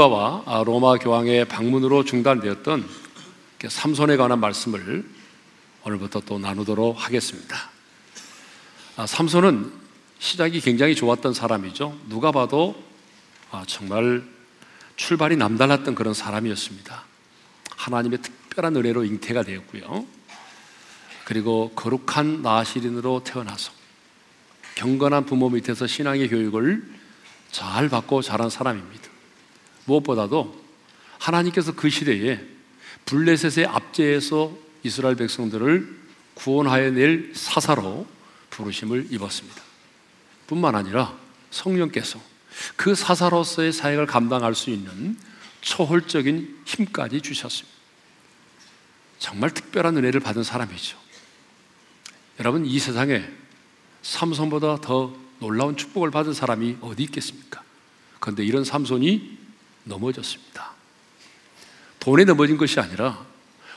휴가와 아, 로마 교황의 방문으로 중단되었던 삼손에 관한 말씀을 오늘부터 또 나누도록 하겠습니다. 아, 삼손은 시작이 굉장히 좋았던 사람이죠. 누가 봐도 아, 정말 출발이 남달랐던 그런 사람이었습니다. 하나님의 특별한 은혜로 잉태가 되었고요. 그리고 거룩한 나시린으로 태어나서 경건한 부모 밑에서 신앙의 교육을 잘 받고 자란 사람입니다. 무엇보다도 하나님께서 그 시대에 블레셋의 압제에서 이스라엘 백성들을 구원하여 낼 사사로 부르심을 입었습니다. 뿐만 아니라 성령께서 그 사사로서의 사역을 감당할 수 있는 초월적인 힘까지 주셨습니다. 정말 특별한 은혜를 받은 사람이죠. 여러분, 이 세상에 삼손보다 더 놀라운 축복을 받은 사람이 어디 있겠습니까? 그런데 이런 삼손이 넘어졌습니다. 돈에 넘어진 것이 아니라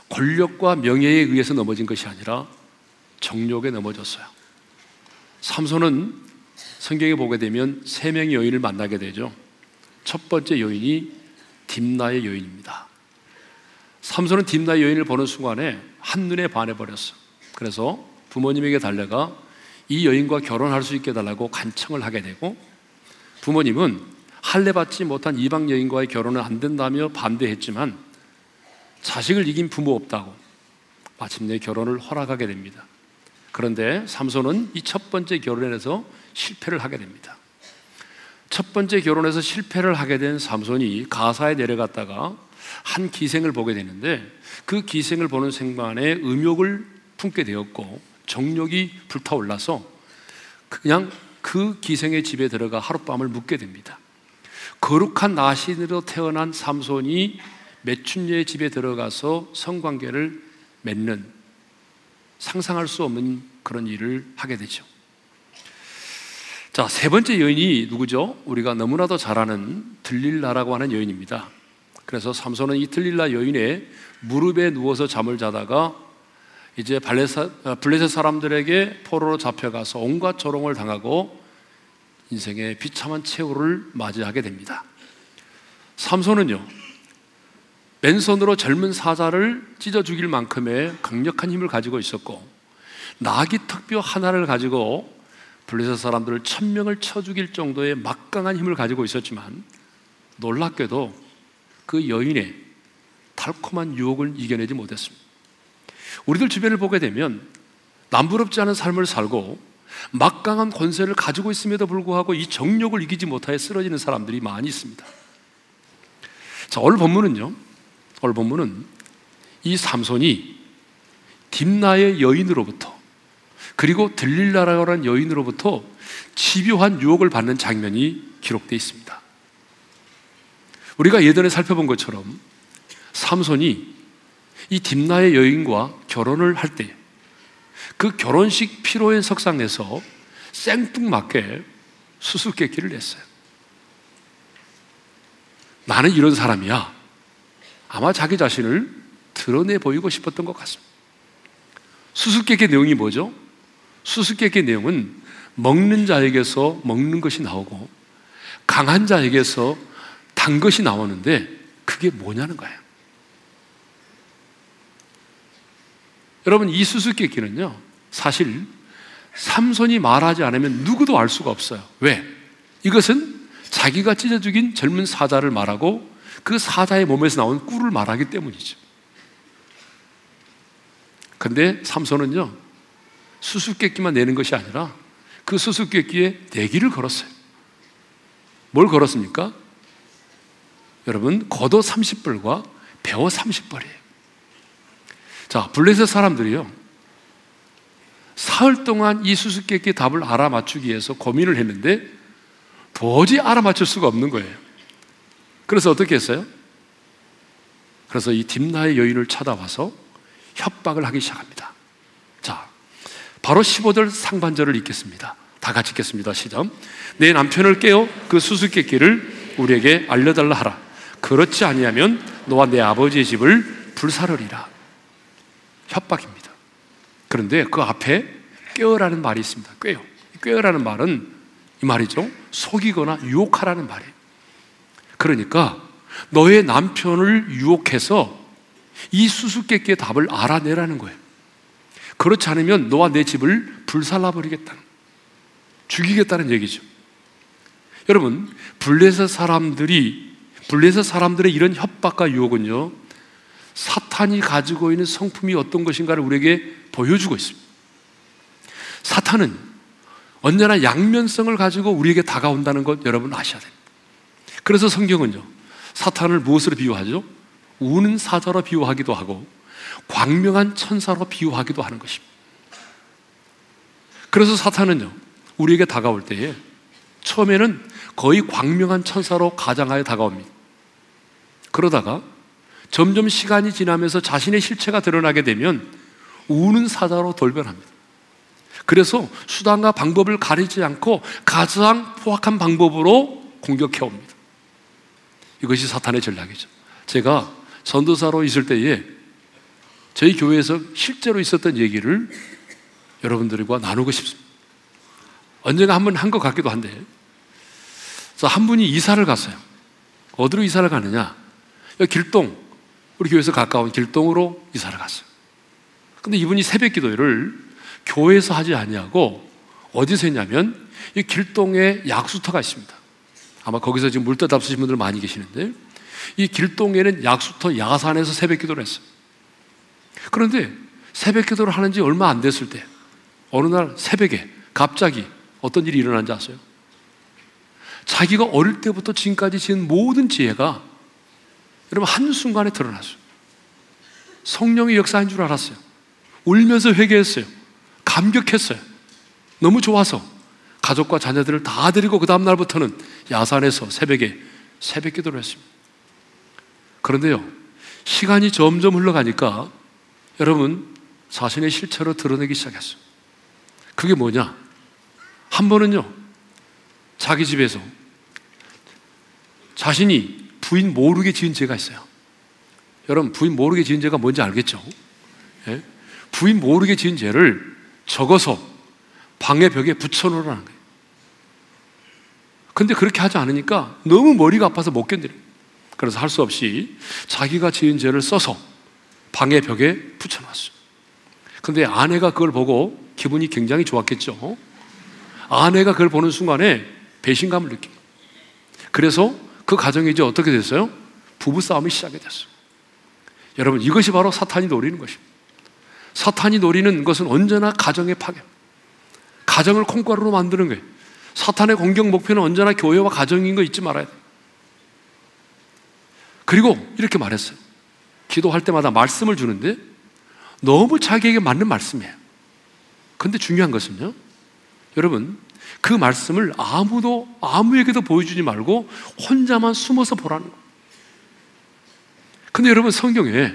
권력과 명예에 의해서 넘어진 것이 아니라 정욕에 넘어졌어요. 삼손은 성경에 보게 되면 세 명의 여인을 만나게 되죠. 첫 번째 여인이 딥나의 여인입니다. 삼손은 딥나의 여인을 보는 순간에 한눈에 반해버렸어. 그래서 부모님에게 달려가 이 여인과 결혼할 수 있게 달라고 간청을 하게 되고 부모님은 할례받지 못한 이방 여인과의 결혼은 안 된다며 반대했지만 자식을 이긴 부모 없다고 마침내 결혼을 허락하게 됩니다. 그런데 삼손은 이 첫 번째 결혼에서 실패를 하게 됩니다. 첫 번째 결혼에서 실패를 하게 된 삼손이 가사에 내려갔다가 한 기생을 보게 되는데 그 기생을 보는 생만에 음욕을 품게 되었고 정욕이 불타올라서 그냥 그 기생의 집에 들어가 하룻밤을 묵게 됩니다. 거룩한 나신으로 태어난 삼손이 매춘녀의 집에 들어가서 성관계를 맺는 상상할 수 없는 그런 일을 하게 되죠. 자, 세 번째 여인이 누구죠? 우리가 너무나도 잘 아는 들릴라라고 하는 여인입니다. 그래서 삼손은 이 들릴라 여인의 무릎에 누워서 잠을 자다가 이제 블레셋 사람들에게 포로로 잡혀가서 온갖 조롱을 당하고 인생의 비참한 최후를 맞이하게 됩니다. 삼손은요, 맨손으로 젊은 사자를 찢어 죽일 만큼의 강력한 힘을 가지고 있었고, 나귀 턱뼈 하나를 가지고 블레셋 사람들을 천 명을 쳐 죽일 정도의 막강한 힘을 가지고 있었지만, 놀랍게도 그 여인의 달콤한 유혹을 이겨내지 못했습니다. 우리들 주변을 보게 되면 남부럽지 않은 삶을 살고 막강한 권세를 가지고 있음에도 불구하고 이 정욕을 이기지 못하여 쓰러지는 사람들이 많이 있습니다. 자, 오늘 본문은요. 오늘 본문은 이 삼손이 딥나의 여인으로부터 그리고 들릴라라고 하는 여인으로부터 집요한 유혹을 받는 장면이 기록되어 있습니다. 우리가 예전에 살펴본 것처럼 삼손이 이 딥나의 여인과 결혼을 할 때 그 결혼식 피로의 석상에서 생뚱맞게 수수께끼를 냈어요. 나는 이런 사람이야. 아마 자기 자신을 드러내 보이고 싶었던 것 같습니다. 수수께끼 내용이 뭐죠? 수수께끼 내용은 먹는 자에게서 먹는 것이 나오고 강한 자에게서 단 것이 나오는데 그게 뭐냐는 거예요. 여러분 이 수수께끼는요 사실 삼손이 말하지 않으면 누구도 알 수가 없어요. 왜? 이것은 자기가 찢어 죽인 젊은 사자를 말하고 그 사자의 몸에서 나온 꿀을 말하기 때문이죠. 근데 삼손은요 수수께끼만 내는 것이 아니라 그 수수께끼에 내기를 걸었어요. 뭘 걸었습니까? 여러분 겉옷 30벌과 배옷 30벌이에요. 자, 블레셋 사람들이요. 사흘 동안 이 수수께끼 답을 알아맞추기 위해서 고민을 했는데 도저히 알아맞힐 수가 없는 거예요. 그래서 어떻게 했어요? 그래서 이 딥나의 여인을 찾아와서 협박을 하기 시작합니다. 자, 바로 15절 상반절을 읽겠습니다. 다 같이 읽겠습니다. 시작. 내 남편을 깨어 그 수수께끼를 우리에게 알려달라 하라. 그렇지 아니하면 너와 내 아버지의 집을 불사르리라. 협박입니다. 그런데 그 앞에 꾀어라는 말이 있습니다. 꾀어. 꾀어라는 말은 이 말이죠. 속이거나 유혹하라는 말이에요. 그러니까 너의 남편을 유혹해서 이 수수께끼의 답을 알아내라는 거예요. 그렇지 않으면 너와 내 집을 불살라버리겠다는, 죽이겠다는 얘기죠. 여러분, 블레셋 사람들이, 블레셋 사람들의 이런 협박과 유혹은요, 사탄이 가지고 있는 성품이 어떤 것인가를 우리에게 보여주고 있습니다. 사탄은 언제나 양면성을 가지고 우리에게 다가온다는 것 여러분 아셔야 됩니다. 그래서 성경은요, 사탄을 무엇으로 비유하죠? 우는 사자로 비유하기도 하고, 광명한 천사로 비유하기도 하는 것입니다. 그래서 사탄은요, 우리에게 다가올 때에 처음에는 거의 광명한 천사로 가장하여 다가옵니다. 그러다가 점점 시간이 지나면서 자신의 실체가 드러나게 되면 우는 사자로 돌변합니다. 그래서 수단과 방법을 가리지 않고 가장 포악한 방법으로 공격해 옵니다. 이것이 사탄의 전략이죠. 제가 전도사로 있을 때에 저희 교회에서 실제로 있었던 얘기를 여러분들과 나누고 싶습니다. 언젠가 한 번 한 것 같기도 한데, 한 분이 이사를 갔어요. 어디로 이사를 가느냐? 길동, 우리 교회에서 가까운 길동으로 이사를 갔어요. 근데 이분이 새벽 기도회를 교회에서 하지 아니하고 어디서 했냐면 이 길동에 약수터가 있습니다. 아마 거기서 지금 물떠 답쓰신 분들 많이 계시는데 이 길동에는 약수터 야산에서 새벽 기도를 했어요. 그런데 새벽 기도를 하는 지 얼마 안 됐을 때 어느 날 새벽에 갑자기 어떤 일이 일어난지 아세요? 자기가 어릴 때부터 지금까지 지은 모든 지혜가 여러분 한순간에 드러났어요. 성령의 역사인 줄 알았어요. 울면서 회개했어요. 감격했어요. 너무 좋아서 가족과 자녀들을 다 데리고 그 다음 날부터는 야산에서 새벽에 새벽 기도를 했습니다. 그런데요, 시간이 점점 흘러가니까 여러분 자신의 실체로 드러내기 시작했어요. 그게 뭐냐? 한 번은요, 자기 집에서 자신이 부인 모르게 지은 죄가 있어요. 여러분, 부인 모르게 지은 죄가 뭔지 알겠죠? 예? 부인 모르게 지은 죄를 적어서 방의 벽에 붙여놓으라는 거예요. 근데 그렇게 하지 않으니까 너무 머리가 아파서 못 견디는 그래서 할 수 없이 자기가 지은 죄를 써서 방의 벽에 붙여놨어요. 근데 아내가 그걸 보고 기분이 굉장히 좋았겠죠. 아내가 그걸 보는 순간에 배신감을 느낍니다. 그래서 그 가정이 이제 어떻게 됐어요? 부부싸움이 시작이 됐어요. 여러분, 이것이 바로 사탄이 노리는 것입니다. 사탄이 노리는 것은 언제나 가정의 파괴. 가정을 콩가루로 만드는 거예요. 사탄의 공격 목표는 언제나 교회와 가정인 거 잊지 말아야 돼요. 그리고 이렇게 말했어요. 기도할 때마다 말씀을 주는데 너무 자기에게 맞는 말씀이에요. 근데 중요한 것은요. 여러분, 그 말씀을 아무도 아무에게도 보여주지 말고 혼자만 숨어서 보라는 거예요. 근데 여러분 성경에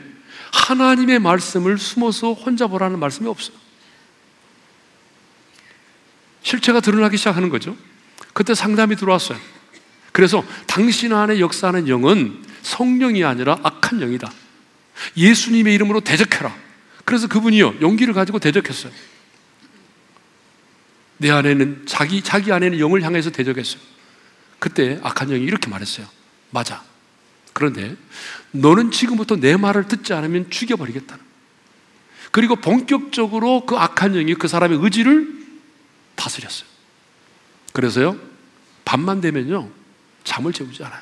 하나님의 말씀을 숨어서 혼자 보라는 말씀이 없어요. 실체가 드러나기 시작하는 거죠. 그때 상담이 들어왔어요. 그래서 당신 안에 역사하는 영은 성령이 아니라 악한 영이다. 예수님의 이름으로 대적해라. 그래서 그분이요, 용기를 가지고 대적했어요. 내 안에는 자기 자기 안에는 영을 향해서 대적했어요. 그때 악한 영이 이렇게 말했어요. 맞아. 그런데 너는 지금부터 내 말을 듣지 않으면 죽여버리겠다는. 그리고 본격적으로 그 악한 영이 그 사람의 의지를 다스렸어요. 그래서요, 밤만 되면요, 잠을 재우지 않아요.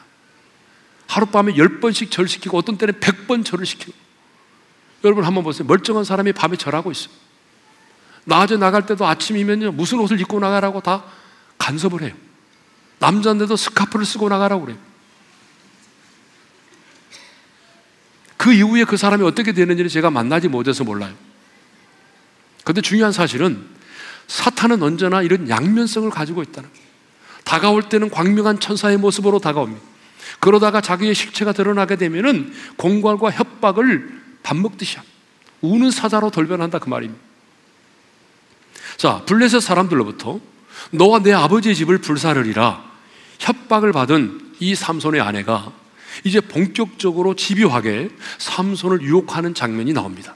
하룻밤에 열 번씩 절 시키고 어떤 때는 백 번 절을 시키고. 여러분 한번 보세요. 멀쩡한 사람이 밤에 절하고 있어요. 낮에 나갈 때도 아침이면요, 무슨 옷을 입고 나가라고 다 간섭을 해요. 남자인데도 스카프를 쓰고 나가라고 그래요. 그 이후에 그 사람이 어떻게 되는지는 제가 만나지 못해서 몰라요. 근데 중요한 사실은 사탄은 언제나 이런 양면성을 가지고 있다는 거예요. 다가올 때는 광명한 천사의 모습으로 다가옵니다. 그러다가 자기의 실체가 드러나게 되면은 공갈과 협박을 밥 먹듯이 우는 사자로 돌변한다 그 말입니다. 자, 블레셋 사람들로부터 너와 내 아버지의 집을 불사르리라 협박을 받은 이 삼손의 아내가 이제 본격적으로 집요하게 삼손을 유혹하는 장면이 나옵니다.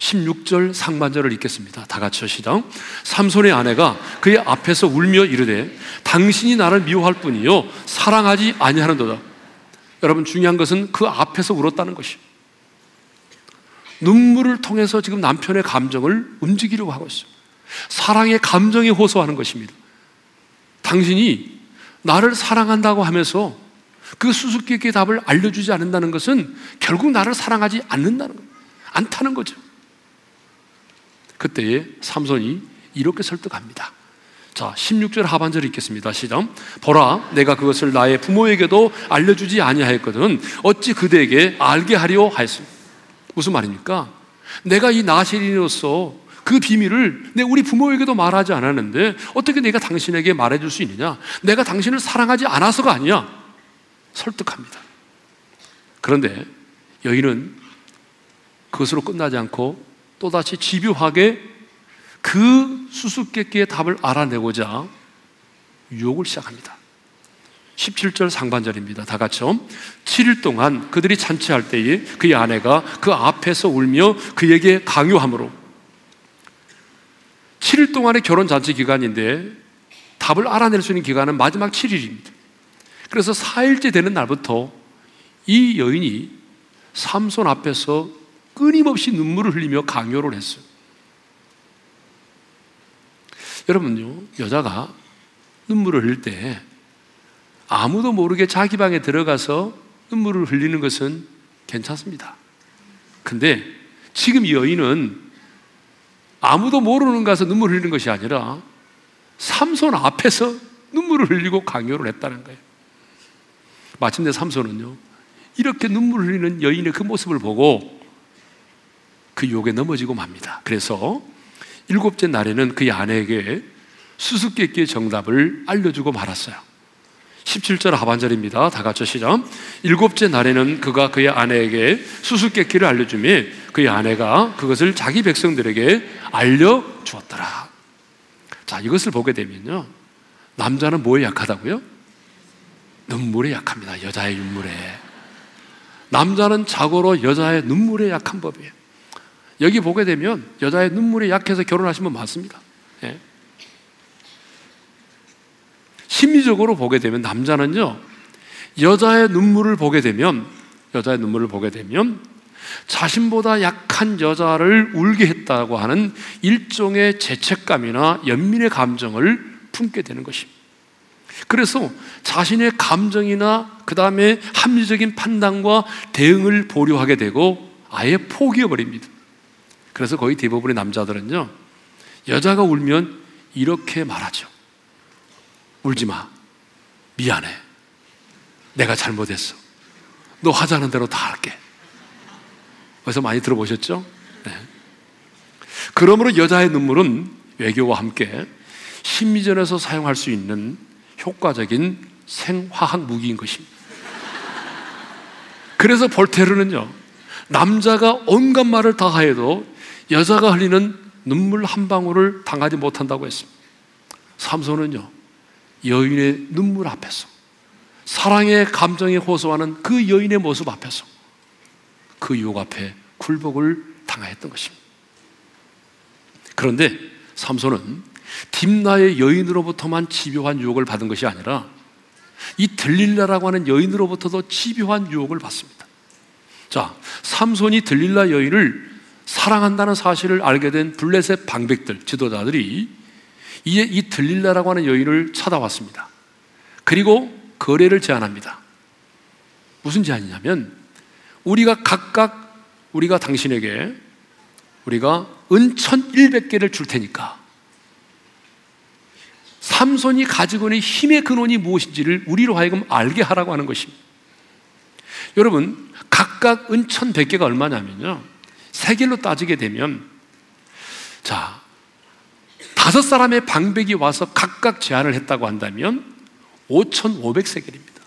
16절 상반절을 읽겠습니다. 다 같이 시작. 삼손의 아내가 그의 앞에서 울며 이르되 당신이 나를 미워할 뿐이요 사랑하지 아니하는도다. 여러분 중요한 것은 그 앞에서 울었다는 것이 눈물을 통해서 지금 남편의 감정을 움직이려고 하고 있어요. 사랑의 감정에 호소하는 것입니다. 당신이 나를 사랑한다고 하면서 그 수수께끼의 답을 알려주지 않는다는 것은 결국 나를 사랑하지 않는다는 거 않다는 거죠. 그때에 삼손이 이렇게 설득합니다. 자, 16절 하반절 읽겠습니다. 시작. 보라, 내가 그것을 나의 부모에게도 알려주지 아니하였거든. 어찌 그대에게 알게 하려 하였습니다. 무슨 말입니까? 내가 이 나시린으로서 그 비밀을 내 우리 부모에게도 말하지 않았는데 어떻게 내가 당신에게 말해줄 수 있느냐? 내가 당신을 사랑하지 않아서가 아니야. 설득합니다. 그런데 여인은 그것으로 끝나지 않고 또다시 집요하게 그 수수께끼의 답을 알아내고자 유혹을 시작합니다. 17절 상반절입니다. 다 같이요. 7일 동안 그들이 잔치할 때에 그의 아내가 그 앞에서 울며 그에게 강요함으로 7일 동안의 결혼 잔치 기간인데 답을 알아낼 수 있는 기간은 마지막 7일입니다. 그래서 4일째 되는 날부터 이 여인이 삼손 앞에서 끊임없이 눈물을 흘리며 강요를 했어요. 여러분요, 여자가 눈물을 흘릴 때 아무도 모르게 자기 방에 들어가서 눈물을 흘리는 것은 괜찮습니다. 근데 지금 이 여인은 아무도 모르는 가서 눈물 흘리는 것이 아니라 삼손 앞에서 눈물을 흘리고 강요를 했다는 거예요. 마침내 삼손은요, 이렇게 눈물 흘리는 여인의 그 모습을 보고 그 욕에 넘어지고 맙니다. 그래서 일곱째 날에는 그의 아내에게 수수께끼의 정답을 알려주고 말았어요. 17절 하반절입니다. 다 같이 시작. 일곱째 날에는 그가 그의 아내에게 수수께끼를 알려주며 그의 아내가 그것을 자기 백성들에게 알려주었더라. 자, 이것을 보게 되면요. 남자는 뭐에 약하다고요? 눈물에 약합니다. 여자의 눈물에. 남자는 자고로 여자의 눈물에 약한 법이에요. 여기 보게 되면 여자의 눈물이 약해서 결혼하신 분 많습니다. 예. 심리적으로 보게 되면 남자는요, 여자의 눈물을 보게 되면, 여자의 눈물을 보게 되면, 자신보다 약한 여자를 울게 했다고 하는 일종의 죄책감이나 연민의 감정을 품게 되는 것입니다. 그래서 자신의 감정이나 그 다음에 합리적인 판단과 대응을 보류하게 되고 아예 포기해버립니다. 그래서 거의 대부분의 남자들은요, 여자가 울면 이렇게 말하죠. 울지 마. 미안해. 내가 잘못했어. 너 하자는 대로 다 할게. 그래서 많이 들어보셨죠? 네. 그러므로 여자의 눈물은 외교와 함께 심리전에서 사용할 수 있는 효과적인 생화학 무기인 것입니다. 그래서 볼테르는요, 남자가 온갖 말을 다 하여도 여자가 흘리는 눈물 한 방울을 당하지 못한다고 했습니다. 삼손은요, 여인의 눈물 앞에서, 사랑의 감정에 호소하는 그 여인의 모습 앞에서, 그 유혹 앞에 굴복을 당하였던 것입니다. 그런데 삼손은 딥나의 여인으로부터만 집요한 유혹을 받은 것이 아니라 이 들릴라라고 하는 여인으로부터도 집요한 유혹을 받습니다. 자, 삼손이 들릴라 여인을 사랑한다는 사실을 알게 된 블레셋 방백들, 지도자들이 이에 이 들릴라라고 하는 여인을 찾아왔습니다. 그리고 거래를 제안합니다. 무슨 제안이냐면 우리가 각각 우리가 당신에게 우리가 은천 100개를 줄 테니까 삼손이 가지고 있는 힘의 근원이 무엇인지를 우리로 하여금 알게 하라고 하는 것입니다. 여러분, 각각 은천 100개가 얼마냐면요. 세겔로 따지게 되면 자, 다섯 사람의 방백이 와서 각각 제안을 했다고 한다면 5,500세겔입니다.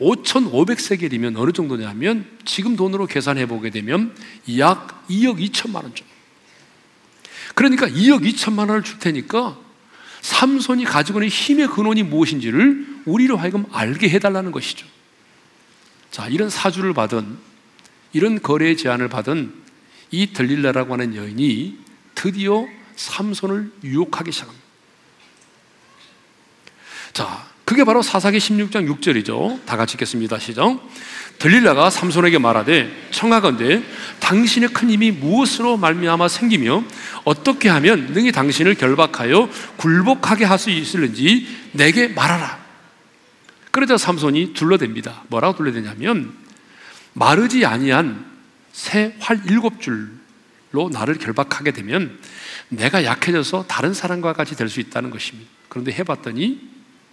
5,500세겔이면 어느 정도냐면 지금 돈으로 계산해 보게 되면 약 2억 2천만 원 정도. 그러니까 2억 2천만 원을 줄 테니까 삼손이 가지고 있는 힘의 근원이 무엇인지를 우리로 하여금 알게 해달라는 것이죠. 자, 이런 사주를 받은, 이런 거래 제안을 받은 이 들릴라라고 하는 여인이 드디어 삼손을 유혹하기 시작합니다. 자, 그게 바로 사사기 16장 6절이죠. 다 같이 읽겠습니다. 시작. 들릴라가 삼손에게 말하되 청하건대 당신의 큰 힘이 무엇으로 말미암아 생기며 어떻게 하면 능히 당신을 결박하여 굴복하게 할 수 있을는지 내게 말하라. 그러자 삼손이 둘러댑니다. 뭐라고 둘러대냐면 마르지 아니한 새 활 일곱 줄로 나를 결박하게 되면 내가 약해져서 다른 사람과 같이 될 수 있다는 것입니다. 그런데 해봤더니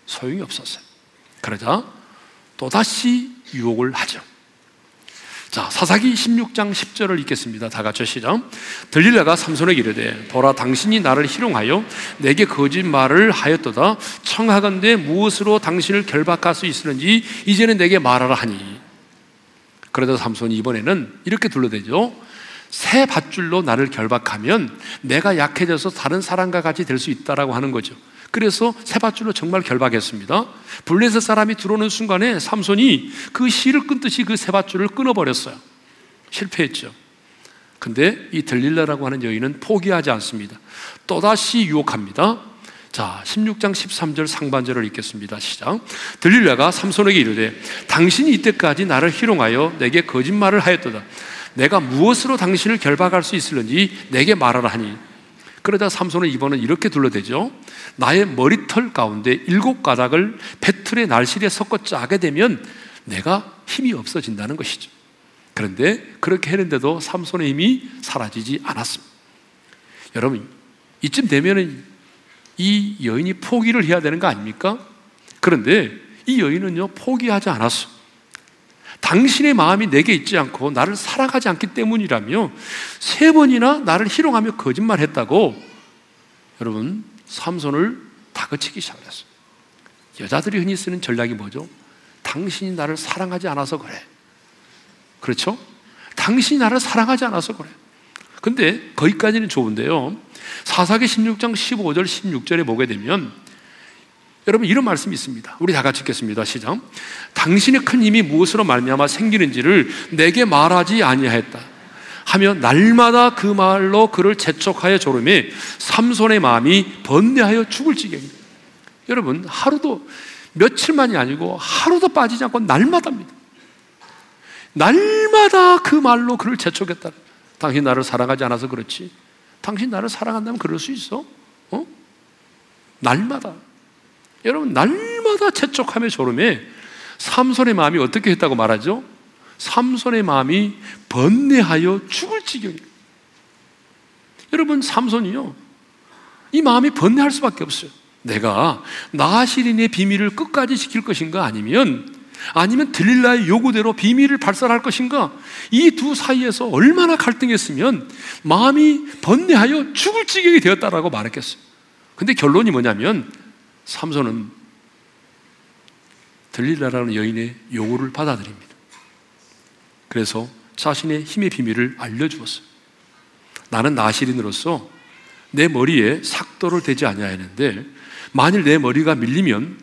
소용이 없었어요. 그러자 또다시 유혹을 하죠. 자, 사사기 16장 10절을 읽겠습니다. 다 같이 시작. 들릴라가 삼손에게 이르되 보라 당신이 나를 희롱하여 내게 거짓말을 하였도다 청하건대 무엇으로 당신을 결박할 수 있으는지 이제는 내게 말하라 하니 그러다 삼손이 이번에는 이렇게 둘러대죠. 새 밧줄로 나를 결박하면 내가 약해져서 다른 사람과 같이 될 수 있다라고 하는 거죠. 그래서 새 밧줄로 정말 결박했습니다. 블레셋 사람이 들어오는 순간에 삼손이 그 실을 끊듯이 그 새 밧줄을 끊어버렸어요. 실패했죠. 근데 이 들릴라라고 하는 여인은 포기하지 않습니다. 또다시 유혹합니다. 자, 16장 13절 상반절을 읽겠습니다. 시작. 들릴라가 삼손에게 이르되 당신이 이때까지 나를 희롱하여 내게 거짓말을 하였도다. 내가 무엇으로 당신을 결박할 수 있을는지 내게 말하라 하니 그러다 삼손은 이번은 이렇게 둘러대죠. 나의 머리털 가운데 일곱 가닥을 배틀의 날실에 섞어 짜게 되면 내가 힘이 없어진다는 것이죠. 그런데 그렇게 했는데도 삼손의 힘이 사라지지 않았습니다. 여러분, 이쯤 되면은 이 여인이 포기를 해야 되는 거 아닙니까? 그런데 이 여인은요, 포기하지 않았어. 당신의 마음이 내게 있지 않고 나를 사랑하지 않기 때문이라며 세 번이나 나를 희롱하며 거짓말했다고 여러분 삼손을 다그치기 시작했어요. 여자들이 흔히 쓰는 전략이 뭐죠? 당신이 나를 사랑하지 않아서 그래. 그렇죠? 당신이 나를 사랑하지 않아서 그래. 근데 거기까지는 좋은데요. 사사기 16장 15절 16절에 보게 되면 여러분 이런 말씀이 있습니다. 우리 다 같이 읽겠습니다. 시작. 당신의 큰 힘이 무엇으로 말미암아 생기는지를 내게 말하지 아니하였다. 하며 날마다 그 말로 그를 재촉하여 조름에 삼손의 마음이 번뇌하여 죽을 지경입니다. 여러분 하루도 며칠만이 아니고 하루도 빠지지 않고 날마다입니다. 날마다 그 말로 그를 재촉했다. 당신 나를 사랑하지 않아서 그렇지. 당신 나를 사랑한다면 그럴 수 있어? 어? 날마다. 여러분 날마다 재촉하며 졸음에 삼손의 마음이 어떻게 했다고 말하죠? 삼손의 마음이 번뇌하여 죽을 지경이에요. 여러분 삼손이요. 이 마음이 번뇌할 수밖에 없어요. 내가 나시린의 비밀을 끝까지 지킬 것인가 아니면 아니면 들릴라의 요구대로 비밀을 발설할 것인가 이 두 사이에서 얼마나 갈등했으면 마음이 번뇌하여 죽을 지경이 되었다라고 말했겠어요. 근데 결론이 뭐냐면 삼손은 들릴라라는 여인의 요구를 받아들입니다. 그래서 자신의 힘의 비밀을 알려주었어요. 나는 나시린으로서 내 머리에 삭도를 대지 아니하였는데 만일 내 머리가 밀리면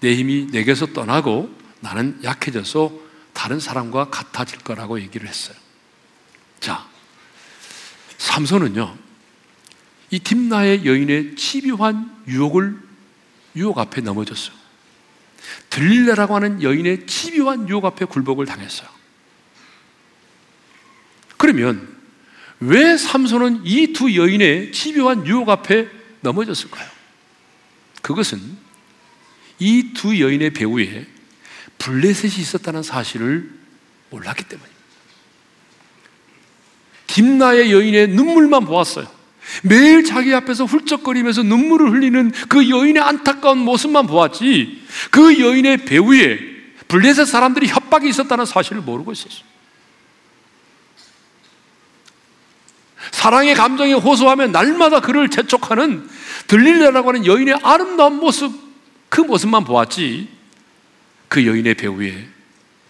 내 힘이 내게서 떠나고 나는 약해져서 다른 사람과 같아질 거라고 얘기를 했어요. 자, 삼손은요, 이 딥나의 여인의 치묘한 유혹을 유혹 앞에 넘어졌어요. 들릴레라고 하는 여인의 치묘한 유혹 앞에 굴복을 당했어요. 그러면 왜 삼손은 이 두 여인의 치묘한 유혹 앞에 넘어졌을까요? 그것은 이 두 여인의 배후에 블레셋이 있었다는 사실을 몰랐기 때문입니다. 김나의 여인의 눈물만 보았어요. 매일 자기 앞에서 훌쩍거리면서 눈물을 흘리는 그 여인의 안타까운 모습만 보았지 그 여인의 배후에 블레셋 사람들이 협박이 있었다는 사실을 모르고 있었어요. 사랑의 감정에 호소하며 날마다 그를 재촉하는 들릴레라고 하는 여인의 아름다운 모습 그 모습만 보았지 그 여인의 배후에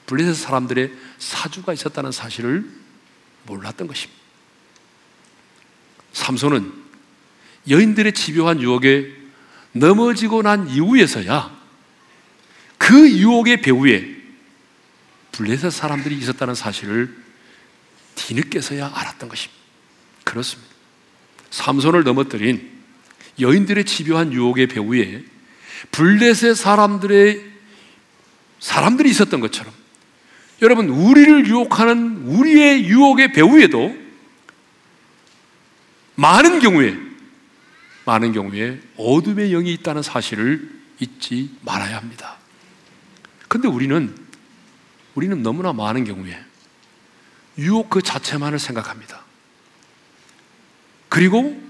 블레셋 사람들의 사주가 있었다는 사실을 몰랐던 것입니다. 삼손은 여인들의 집요한 유혹에 넘어지고 난 이후에서야 그 유혹의 배후에 블레셋 사람들이 있었다는 사실을 뒤늦게서야 알았던 것입니다. 그렇습니다. 삼손을 넘어뜨린 여인들의 집요한 유혹의 배후에 블레셋 사람들의 사람들이 있었던 것처럼 여러분 우리를 유혹하는 우리의 유혹의 배후에도 많은 경우에 많은 경우에 어둠의 영이 있다는 사실을 잊지 말아야 합니다. 근데 우리는 우리는 너무나 많은 경우에 유혹 그 자체만을 생각합니다. 그리고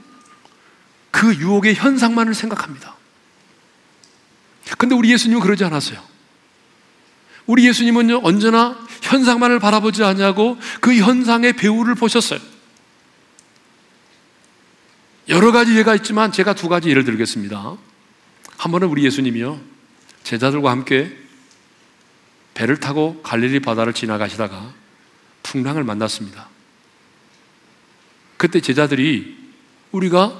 그 유혹의 현상만을 생각합니다. 근데 우리 예수님은 그러지 않았어요. 우리 예수님은요, 언제나 현상만을 바라보지 않냐고 그 현상의 배우를 보셨어요. 여러 가지 예가 있지만 제가 두 가지 예를 들겠습니다. 한 번은 우리 예수님이요, 제자들과 함께 배를 타고 갈릴리 바다를 지나가시다가 풍랑을 만났습니다. 그때 제자들이 우리가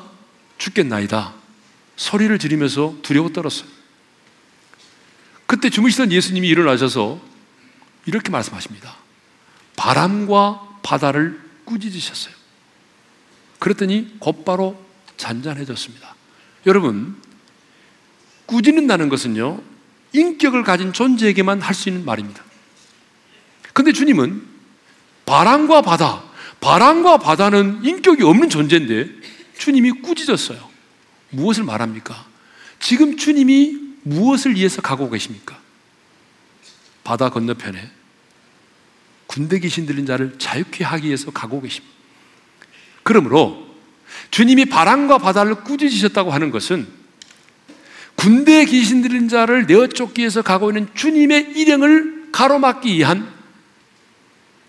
죽겠나이다. 소리를 지르면서 두려워 떨었어요. 그때 주무시던 예수님이 일어나셔서 이렇게 말씀하십니다. 바람과 바다를 꾸짖으셨어요. 그랬더니 곧바로 잔잔해졌습니다. 여러분, 꾸짖는다는 것은요, 인격을 가진 존재에게만 할 수 있는 말입니다. 근데 주님은 바람과 바다, 바람과 바다는 인격이 없는 존재인데 주님이 꾸짖었어요. 무엇을 말합니까? 지금 주님이 무엇을 위해서 가고 계십니까? 바다 건너편에 군대 귀신 들린 자를 자유케 하기 위해서 가고 계십니다. 그러므로 주님이 바람과 바다를 꾸짖으셨다고 하는 것은 군대 귀신 들린 자를 내어 쫓기 위해서 가고 있는 주님의 일행을 가로막기 위한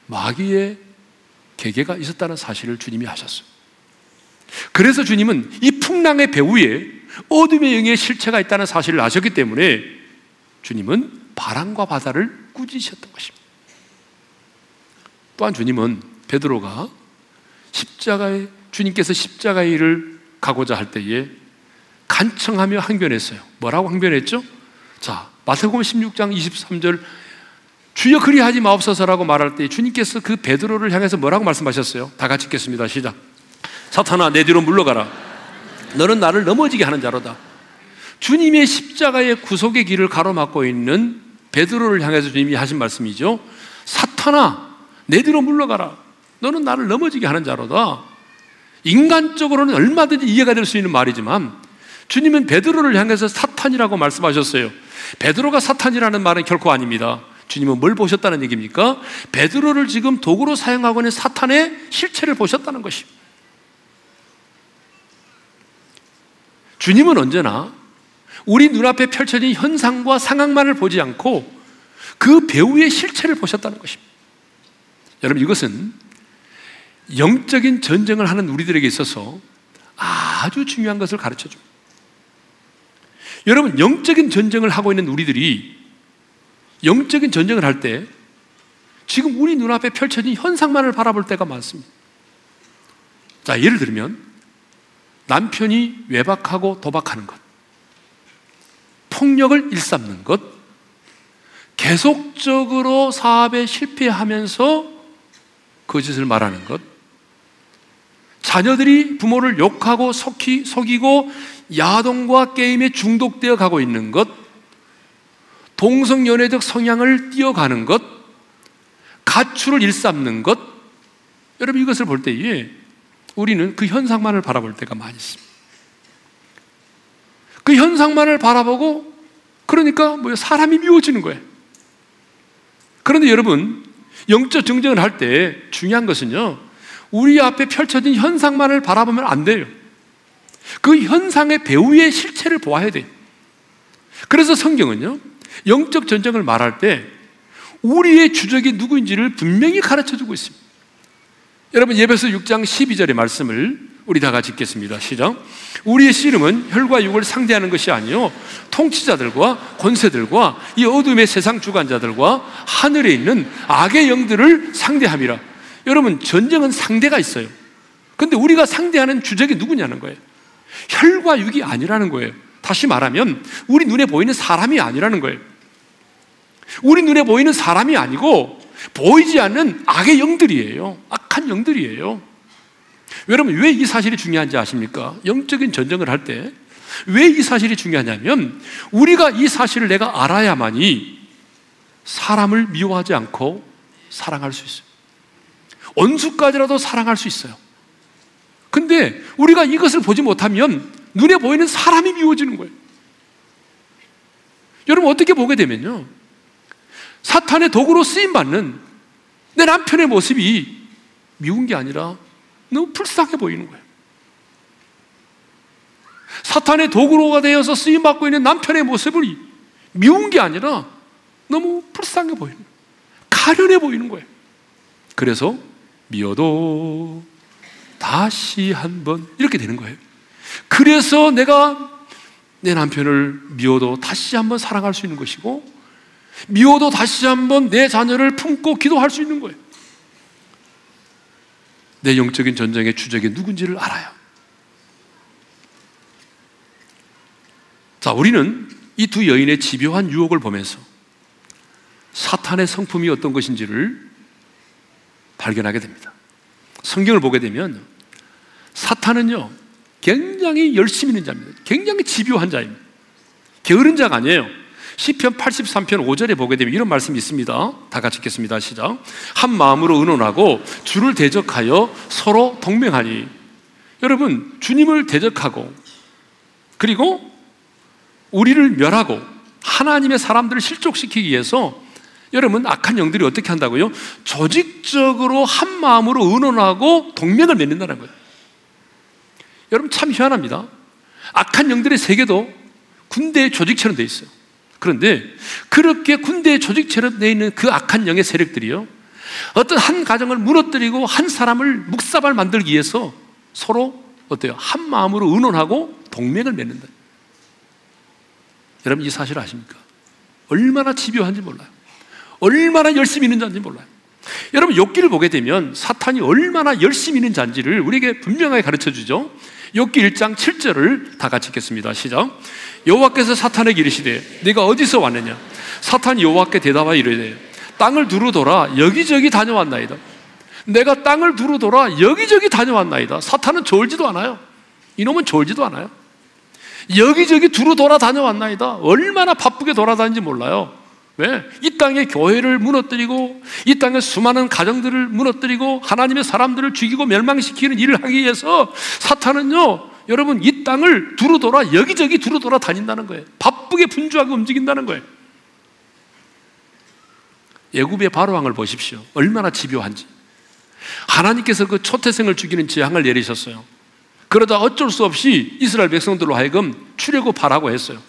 마귀의 계계가 있었다는 사실을 주님이 하셨어요. 그래서 주님은 이 풍랑의 배후에 어둠의 영의 실체가 있다는 사실을 아셨기 때문에 주님은 바람과 바다를 꾸짖으셨던 것입니다. 또한 주님은 베드로가 십자가에 주님께서 십자가의 일을 가고자 할 때에 간청하며 항변했어요. 뭐라고 항변했죠? 자, 마태복음 16장 23절 주여 그리하지 마옵소서라고 말할 때 주님께서 그 베드로를 향해서 뭐라고 말씀하셨어요? 다 같이 읽겠습니다. 시작. 사탄아 내 뒤로 물러가라. 너는 나를 넘어지게 하는 자로다. 주님의 십자가의 구속의 길을 가로막고 있는 베드로를 향해서 주님이 하신 말씀이죠. 사탄아 내 뒤로 물러가라. 너는 나를 넘어지게 하는 자로다. 인간적으로는 얼마든지 이해가 될 수 있는 말이지만 주님은 베드로를 향해서 사탄이라고 말씀하셨어요. 베드로가 사탄이라는 말은 결코 아닙니다. 주님은 뭘 보셨다는 얘기입니까? 베드로를 지금 도구로 사용하고 있는 사탄의 실체를 보셨다는 것입니다. 주님은 언제나 우리 눈앞에 펼쳐진 현상과 상황만을 보지 않고 그 배우의 실체를 보셨다는 것입니다. 여러분, 이것은 영적인 전쟁을 하는 우리들에게 있어서 아주 중요한 것을 가르쳐 줍니다. 여러분, 영적인 전쟁을 하고 있는 우리들이 영적인 전쟁을 할 때 지금 우리 눈앞에 펼쳐진 현상만을 바라볼 때가 많습니다. 자, 예를 들면 남편이 외박하고 도박하는 것, 폭력을 일삼는 것, 계속적으로 사업에 실패하면서 거짓을 말하는 것, 자녀들이 부모를 욕하고 속히, 속이고 야동과 게임에 중독되어 가고 있는 것, 동성연애적 성향을 띄어가는 것, 가출을 일삼는 것, 여러분 이것을 볼 때에 우리는 그 현상만을 바라볼 때가 많이 있습니다. 그 현상만을 바라보고 그러니까 뭐 사람이 미워지는 거예요. 그런데 여러분 영적 정쟁을 할 때 중요한 것은요. 우리 앞에 펼쳐진 현상만을 바라보면 안 돼요. 그 현상의 배우의 실체를 보아야 돼요. 그래서 성경은요. 영적 전쟁을 말할 때 우리의 주적이 누구인지를 분명히 가르쳐 주고 있습니다. 여러분 예배서 6장 12절의 말씀을 우리 다 같이 읽겠습니다. 시작. 우리의 씨름은 혈과 육을 상대하는 것이 아니요 통치자들과 권세들과 이 어둠의 세상 주관자들과 하늘에 있는 악의 영들을 상대함이라. 여러분 전쟁은 상대가 있어요. 근데 우리가 상대하는 주적이 누구냐는 거예요. 혈과 육이 아니라는 거예요. 다시 말하면 우리 눈에 보이는 사람이 아니라는 거예요. 우리 눈에 보이는 사람이 아니고 보이지 않는 악의 영들이에요. 악한 영들이에요. 여러분, 왜 이 사실이 중요한지 아십니까? 영적인 전쟁을 할 때 왜 이 사실이 중요하냐면 우리가 이 사실을 내가 알아야만이 사람을 미워하지 않고 사랑할 수 있어요. 원수까지라도 사랑할 수 있어요. 근데 우리가 이것을 보지 못하면 눈에 보이는 사람이 미워지는 거예요. 여러분 어떻게 보게 되면요. 사탄의 도구로 쓰임 받는 내 남편의 모습이 미운 게 아니라 너무 불쌍해 보이는 거예요. 사탄의 도구로가 되어서 쓰임 받고 있는 남편의 모습을 미운 게 아니라 너무 불쌍해 보이는 거예요. 가련해 보이는 거예요. 그래서 미워도 다시 한 번 이렇게 되는 거예요. 그래서 내가 내 남편을 미워도 다시 한 번 사랑할 수 있는 것이고 미워도 다시 한 번 내 자녀를 품고 기도할 수 있는 거예요. 내 영적인 전쟁의 주적이 누군지를 알아요. 자, 우리는 이 두 여인의 집요한 유혹을 보면서 사탄의 성품이 어떤 것인지를 발견하게 됩니다. 성경을 보게 되면 사탄은요, 굉장히 열심히 있는 자입니다. 굉장히 집요한 자입니다. 게으른 자가 아니에요. 시편 83편 5절에 보게 되면 이런 말씀이 있습니다. 다 같이 읽겠습니다. 시작. 한 마음으로 의논하고 주를 대적하여 서로 동맹하니. 여러분, 주님을 대적하고 그리고 우리를 멸하고 하나님의 사람들을 실족시키기 위해서 여러분 악한 영들이 어떻게 한다고요? 조직적으로 한 마음으로 의논하고 동맹을 맺는다는 거예요. 여러분 참 희한합니다. 악한 영들의 세계도 군대의 조직처럼 돼 있어요. 그런데 그렇게 군대의 조직처럼 돼 있는 그 악한 영의 세력들이요. 어떤 한 가정을 무너뜨리고 한 사람을 묵사발 만들기 위해서 서로 어때요? 한 마음으로 의논하고 동맹을 맺는다. 여러분 이 사실 아십니까? 얼마나 집요한지 몰라요. 얼마나 열심히 있는 자인지 몰라요. 여러분 욥기를 보게 되면 사탄이 얼마나 열심히 있는 자인지를 우리에게 분명하게 가르쳐 주죠. 욥기 1장 7절을 다 같이 읽겠습니다. 시작. 여호와께서 사탄에게 이르시되 네가 어디서 왔느냐? 사탄이 여호와께 대답하여 이르되 땅을 두루 돌아 여기저기 다녀왔나이다. 내가 땅을 두루 돌아 여기저기 다녀왔나이다. 사탄은 졸지도 않아요. 이놈은 졸지도 않아요. 여기저기 두루 돌아 다녀왔나이다. 얼마나 바쁘게 돌아다니는지 몰라요. 왜? 이 땅의 교회를 무너뜨리고 이 땅의 수많은 가정들을 무너뜨리고 하나님의 사람들을 죽이고 멸망시키는 일을 하기 위해서 사탄은요, 여러분 이 땅을 두루 돌아 여기저기 두루 돌아 다닌다는 거예요. 바쁘게 분주하게 움직인다는 거예요. 예굽의 바로왕을 보십시오. 얼마나 집요한지. 하나님께서 그 초태생을 죽이는 재앙을 내리셨어요. 그러다 어쩔 수 없이 이스라엘 백성들로 하여금 출애굽하라고 했어요.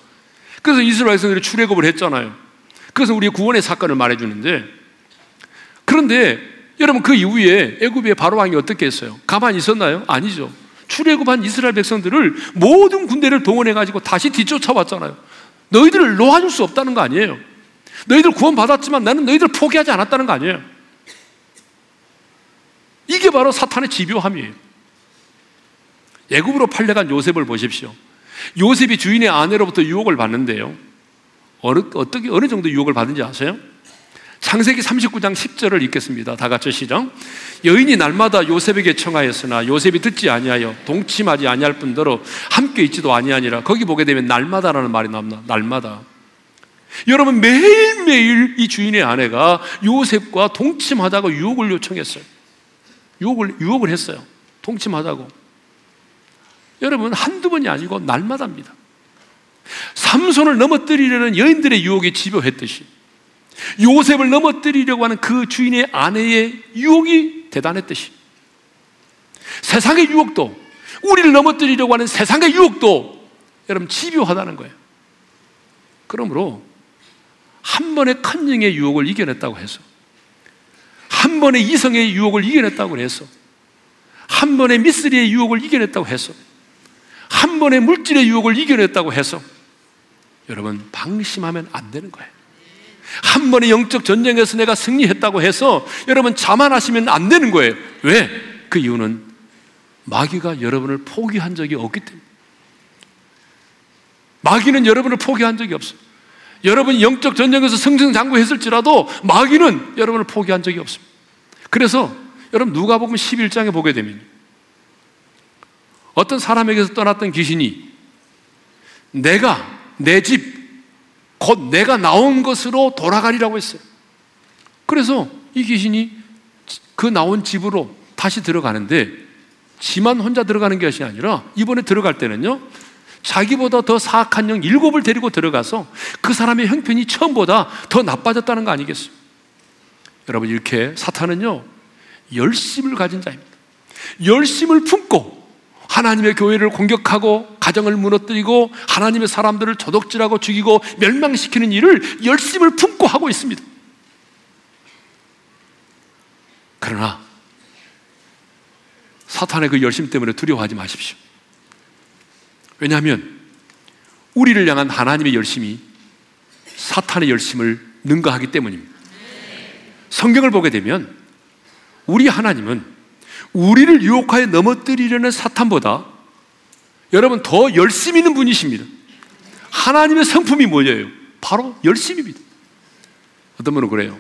그래서 이스라엘 백성들이 출애굽을 했잖아요. 그래서 우리의 구원의 사건을 말해주는데 그런데 여러분 그 이후에 애굽의 바로 왕이 어떻게 했어요? 가만히 있었나요? 아니죠. 출애굽한 이스라엘 백성들을 모든 군대를 동원해 가지고 다시 뒤쫓아왔잖아요. 너희들을 놓아줄 수 없다는 거 아니에요. 너희들 구원 받았지만 나는 너희들 포기하지 않았다는 거 아니에요. 이게 바로 사탄의 집요함이에요. 애굽으로 팔려간 요셉을 보십시오. 요셉이 주인의 아내로부터 유혹을 받는데요. 어느, 어떻게, 어느 정도 유혹을 받은지 아세요? 창세기 39장 10절을 읽겠습니다. 다 같이 시작. 여인이 날마다 요셉에게 청하였으나 요셉이 듣지 아니하여 동침하지 아니할 뿐더러 함께 있지도 아니하니라. 거기 보게 되면 날마다라는 말이 나옵니다. 날마다. 여러분 매일매일 이 주인의 아내가 요셉과 동침하자고 유혹을 요청했어요. 유혹을 유혹을 했어요. 동침하자고. 여러분 한두 번이 아니고 날마다입니다. 삼손을 넘어뜨리려는 여인들의 유혹이 집요했듯이 요셉을 넘어뜨리려고 하는 그 주인의 아내의 유혹이 대단했듯이 세상의 유혹도 우리를 넘어뜨리려고 하는 세상의 유혹도 여러분 집요하다는 거예요. 그러므로 한 번의 컨닝의 유혹을 이겨냈다고 해서 한 번의 이성의 유혹을 이겨냈다고 해서 한 번의 미스리의 유혹을 이겨냈다고 해서 한 번의 물질의 유혹을 이겨냈다고 해서 여러분 방심하면 안 되는 거예요. 한 번의 영적 전쟁에서 내가 승리했다고 해서 여러분 자만하시면 안 되는 거예요. 왜? 그 이유는 마귀가 여러분을 포기한 적이 없기 때문에. 마귀는 여러분을 포기한 적이 없어요. 여러분이 영적 전쟁에서 승승장구했을지라도 마귀는 여러분을 포기한 적이 없습니다. 그래서 여러분 누가 보면 11장에 보게 되면 어떤 사람에게서 떠났던 귀신이 내가 내 집, 곧 내가 나온 것으로 돌아가리라고 했어요. 그래서 이 귀신이 그 나온 집으로 다시 들어가는데 지만 혼자 들어가는 것이 아니라 이번에 들어갈 때는요 자기보다 더 사악한 영 일곱을 데리고 들어가서 그 사람의 형편이 처음보다 더 나빠졌다는 거 아니겠어요? 여러분 이렇게 사탄은요 열심을 가진 자입니다. 열심을 품고 하나님의 교회를 공격하고 가정을 무너뜨리고 하나님의 사람들을 조덕질하고 죽이고 멸망시키는 일을 열심을 품고 하고 있습니다. 그러나 사탄의 그 열심 때문에 두려워하지 마십시오. 왜냐하면 우리를 향한 하나님의 열심이 사탄의 열심을 능가하기 때문입니다. 성경을 보게 되면 우리 하나님은 우리를 유혹하여 넘어뜨리려는 사탄보다 여러분 더 열심 있는 분이십니다. 하나님의 성품이 뭐예요? 바로 열심입니다. 어떤 분은 그래요.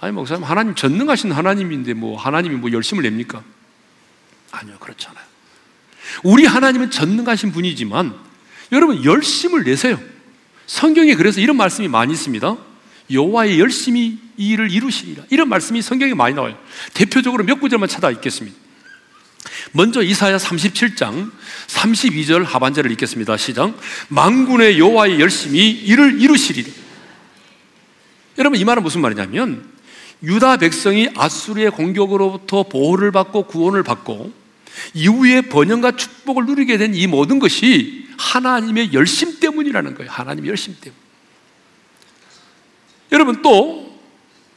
아니 목사님 하나님 전능하신 하나님인데 뭐 하나님이 뭐 열심을 냅니까? 아니요 그렇잖아요. 우리 하나님은 전능하신 분이지만 여러분 열심을 내세요. 성경에 그래서 이런 말씀이 많이 있습니다. 여호와의 열심히 이 일을 이루시리라. 이런 말씀이 성경에 많이 나와요. 대표적으로 몇 구절만 찾아 읽겠습니다. 먼저 이사야 37장 32절 하반절을 읽겠습니다. 시작. 만군의 여호와의 열심히 이를 이루시리라. 여러분 이 말은 무슨 말이냐면 유다 백성이 아수르의 공격으로부터 보호를 받고 구원을 받고 이후에 번영과 축복을 누리게 된 이 모든 것이 하나님의 열심 때문이라는 거예요. 하나님의 열심 때문. 여러분 또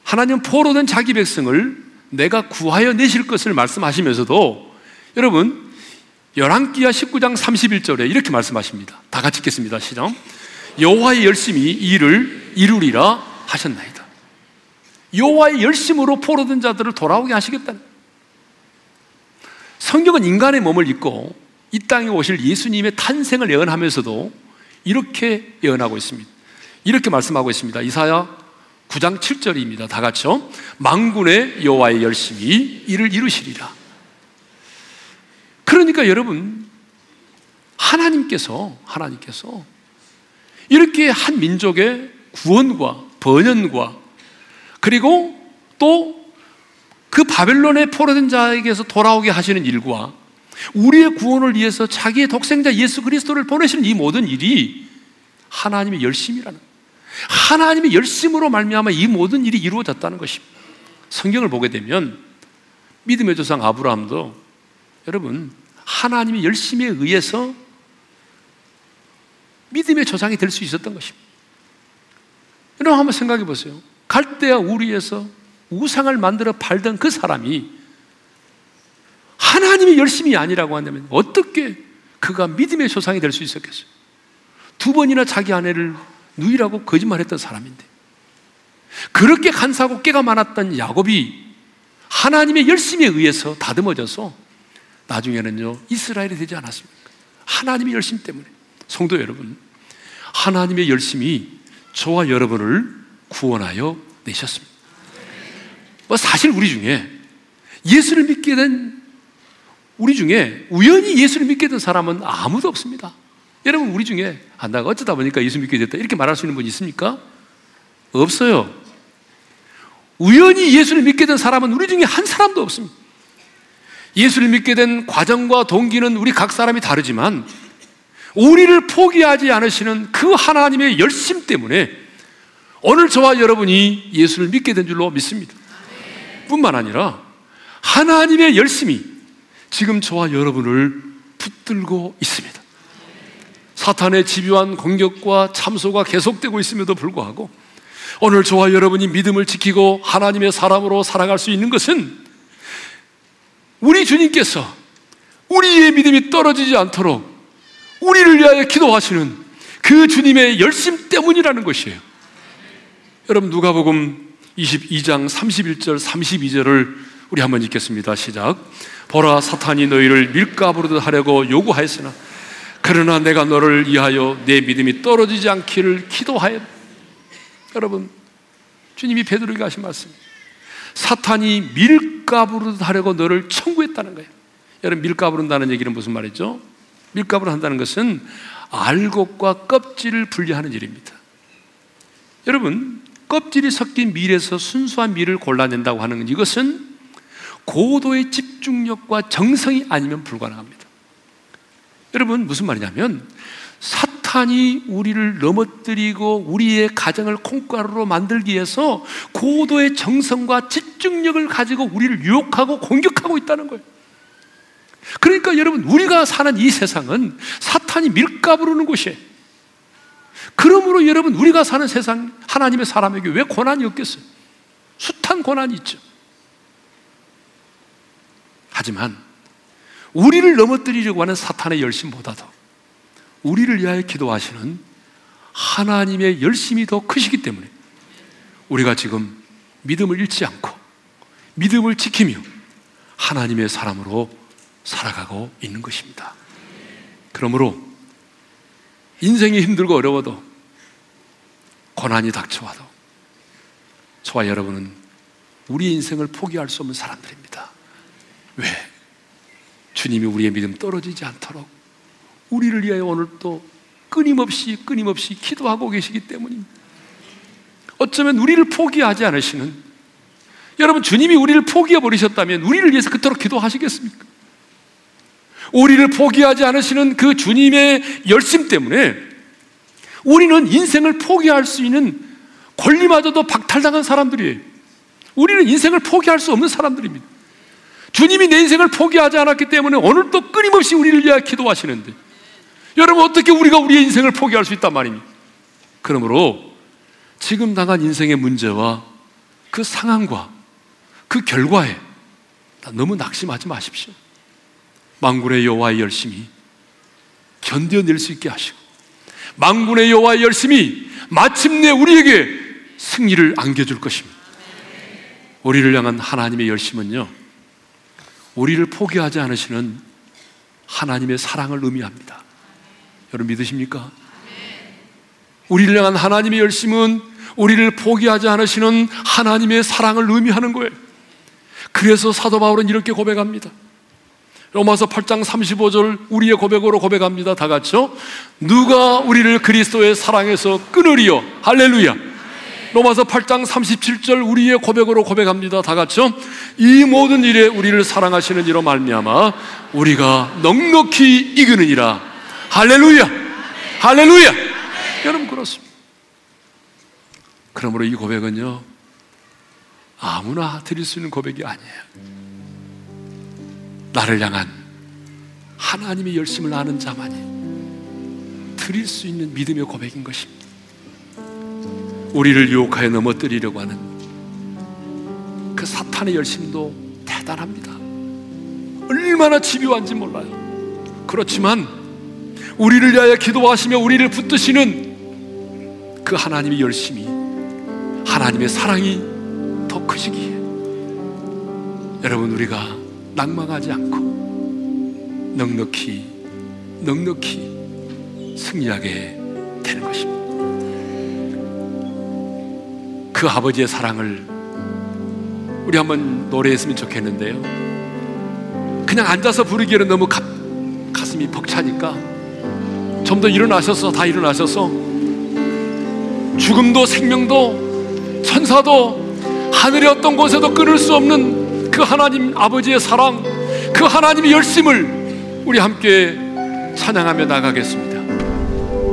하나님 포로 된 자기 백성을 내가 구하여 내실 것을 말씀하시면서도 여러분 열왕기하 19장 31절에 이렇게 말씀하십니다. 다 같이 읽겠습니다. 시작. 여호와의 열심히 이를 이루리라 하셨나이다. 여호와의 열심으로 포로된 자들을 돌아오게 하시겠다는 성경은 인간의 몸을 입고 이 땅에 오실 예수님의 탄생을 예언하면서도 이렇게 예언하고 있습니다. 이렇게 말씀하고 있습니다. 이사야 9장 7절입니다. 다 같이요. 망군의 여호와의 열심히 이를 이루시리라. 그러니까 여러분 하나님께서 하나님께서 이렇게 한 민족의 구원과 번연과 그리고 또 그 바벨론의 포로된 자에게서 돌아오게 하시는 일과 우리의 구원을 위해서 자기의 독생자 예수 그리스도를 보내시는 이 모든 일이 하나님의 열심이라는 하나님의 열심으로 말미암아 이 모든 일이 이루어졌다는 것입니다. 성경을 보게 되면 믿음의 조상 아브라함도 여러분 하나님의 열심에 의해서 믿음의 조상이 될 수 있었던 것입니다. 여러분 한번 생각해 보세요. 갈대아 우리에서 우상을 만들어 팔던 그 사람이 하나님의 열심이 아니라고 한다면 어떻게 그가 믿음의 조상이 될 수 있었겠어요? 두 번이나 자기 아내를 누이라고 거짓말했던 사람인데 그렇게 간사하고 깨가 많았던 야곱이 하나님의 열심에 의해서 다듬어져서 나중에는요 이스라엘이 되지 않았습니까? 하나님의 열심 때문에 성도 여러분 하나님의 열심이 저와 여러분을 구원하여 내셨습니다. 뭐 사실 우리 중에 예수를 믿게 된 우리 중에 우연히 예수를 믿게 된 사람은 아무도 없습니다. 여러분 우리 중에 아, 나 어쩌다 보니까 예수 믿게 됐다 이렇게 말할 수 있는 분 있습니까? 없어요. 우연히 예수를 믿게 된 사람은 우리 중에 한 사람도 없습니다. 예수를 믿게 된 과정과 동기는 우리 각 사람이 다르지만 우리를 포기하지 않으시는 그 하나님의 열심 때문에 오늘 저와 여러분이 예수를 믿게 된 줄로 믿습니다. 뿐만 아니라 하나님의 열심이 지금 저와 여러분을 붙들고 있습니다. 사탄의 집요한 공격과 참소가 계속되고 있음에도 불구하고 오늘 저와 여러분이 믿음을 지키고 하나님의 사람으로 살아갈 수 있는 것은 우리 주님께서 우리의 믿음이 떨어지지 않도록 우리를 위하여 기도하시는 그 주님의 열심 때문이라는 것이에요. 여러분 누가복음 22장 31절 32절을 우리 한번 읽겠습니다. 시작. 보라 사탄이 너희를 밀가부르듯 하려고 요구하였으나 그러나 내가 너를 위하여 내 믿음이 떨어지지 않기를 기도하였. 여러분 주님이 베드로에게 하신 말씀. 사탄이 밀가부르듯 하려고 너를 청구했다는 거예요. 여러분 밀가부른다는 얘기는 무슨 말이죠? 밀가부를 한다는 것은 알곡과 껍질을 분리하는 일입니다. 여러분, 껍질이 섞인 밀에서 순수한 밀을 골라낸다고 하는 이것은 고도의 집중력과 정성이 아니면 불가능합니다. 여러분, 무슨 말이냐면 사탄이 우리를 넘어뜨리고 우리의 가정을 콩가루로 만들기 위해서 고도의 정성과 집중력을 가지고 우리를 유혹하고 공격하고 있다는 거예요. 그러니까 여러분, 우리가 사는 이 세상은 사탄이 밀가 부르는 곳이에요. 그러므로 여러분, 우리가 사는 세상, 하나님의 사람에게 왜 고난이 없겠어요? 숱한 고난이 있죠. 하지만, 우리를 넘어뜨리려고 하는 사탄의 열심보다도 우리를 위하여 기도하시는 하나님의 열심이 더 크시기 때문에 우리가 지금 믿음을 잃지 않고 믿음을 지키며 하나님의 사람으로 살아가고 있는 것입니다. 그러므로 인생이 힘들고 어려워도 고난이 닥쳐와도 저와 여러분은 우리 인생을 포기할 수 없는 사람들입니다. 왜? 주님이 우리의 믿음 떨어지지 않도록 우리를 위하여 오늘 또 끊임없이 끊임없이 기도하고 계시기 때문입니다. 어쩌면 우리를 포기하지 않으시는 여러분 주님이 우리를 포기해 버리셨다면 우리를 위해서 그토록 기도하시겠습니까? 우리를 포기하지 않으시는 그 주님의 열심 때문에 우리는 인생을 포기할 수 있는 권리마저도 박탈당한 사람들이에요. 우리는 인생을 포기할 수 없는 사람들입니다. 주님이 내 인생을 포기하지 않았기 때문에 오늘도 끊임없이 우리를 위하여 기도하시는데 여러분 어떻게 우리가 우리의 인생을 포기할 수 있단 말입니까? 그러므로 지금 당한 인생의 문제와 그 상황과 그 결과에 너무 낙심하지 마십시오. 망군의 여호와의 열심히 견뎌낼 수 있게 하시고 망군의 여호와의 열심히 마침내 우리에게 승리를 안겨줄 것입니다. 우리를 향한 하나님의 열심은요, 우리를 포기하지 않으시는 하나님의 사랑을 의미합니다. 여러분 믿으십니까? 우리를 향한 하나님의 열심은 우리를 포기하지 않으시는 하나님의 사랑을 의미하는 거예요. 그래서 사도 바울은 이렇게 고백합니다. 로마서 8장 35절 우리의 고백으로 고백합니다. 다 같이요. 누가 우리를 그리스도의 사랑에서 끊으리요. 할렐루야. 로마서 8장 37절 우리의 고백으로 고백합니다. 다 같이요. 이 모든 일에 우리를 사랑하시는 이로 말미암아 우리가 넉넉히 이기느니라. 할렐루야. 할렐루야. 여러분 그렇습니다. 그러므로 이 고백은요. 아무나 드릴 수 있는 고백이 아니에요. 나를 향한 하나님의 열심을 아는 자만이 드릴 수 있는 믿음의 고백인 것입니다. 우리를 유혹하여 넘어뜨리려고 하는 그 사탄의 열심도 대단합니다. 얼마나 집요한지 몰라요. 그렇지만 우리를 위하여 기도하시며 우리를 붙드시는 그 하나님의 열심이 하나님의 사랑이 더 크시기에 여러분 우리가 낭망하지 않고 넉넉히 넉넉히 승리하게 되는 것입니다. 그 아버지의 사랑을 우리 한번 노래했으면 좋겠는데요. 그냥 앉아서 부르기에는 너무 가, 가슴이 벅차니까 좀 더 일어나셔서 다 일어나셔서 죽음도 생명도 천사도 하늘의 어떤 곳에도 끊을 수 없는 그 하나님 아버지의 사랑, 그 하나님의 열심을 우리 함께 찬양하며 나가겠습니다.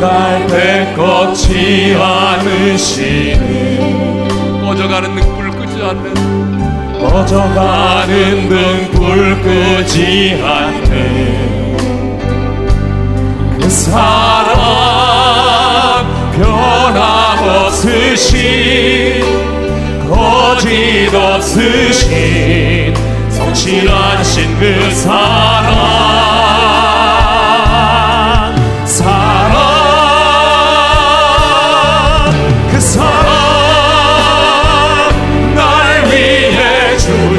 갈때 꺾지 않으시는 꺼져가는 등불 끄지 않는 꺼져가는 등불 끄지 않는 그 사랑 변함없으신 거짓 없으신 성실하신 그 사랑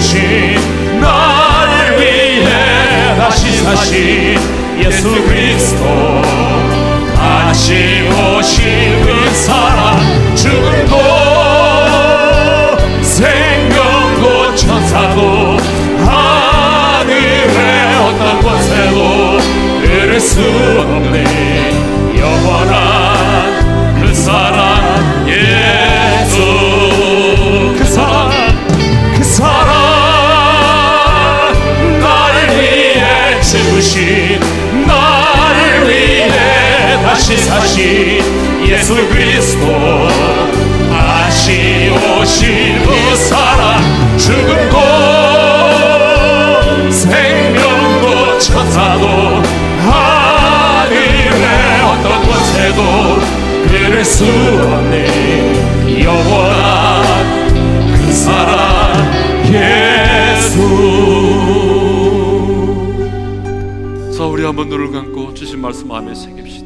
죽으신 날 위해 다시 사신 예수 그리스도. 다시 오신 그 사랑 죽음도 생명도 천사도 하늘의 어떤 곳에도 잃을 수 없는 영원한 사신 예수 그리스도 다시 오신 그 사랑 죽음도 생명도 천사도 하늘의 어떤 곳에도 그를 수 없는 영원한 그 사랑 예수 자, 우리 한번 눈을 감고 주신 말씀 마음에 새깁시다.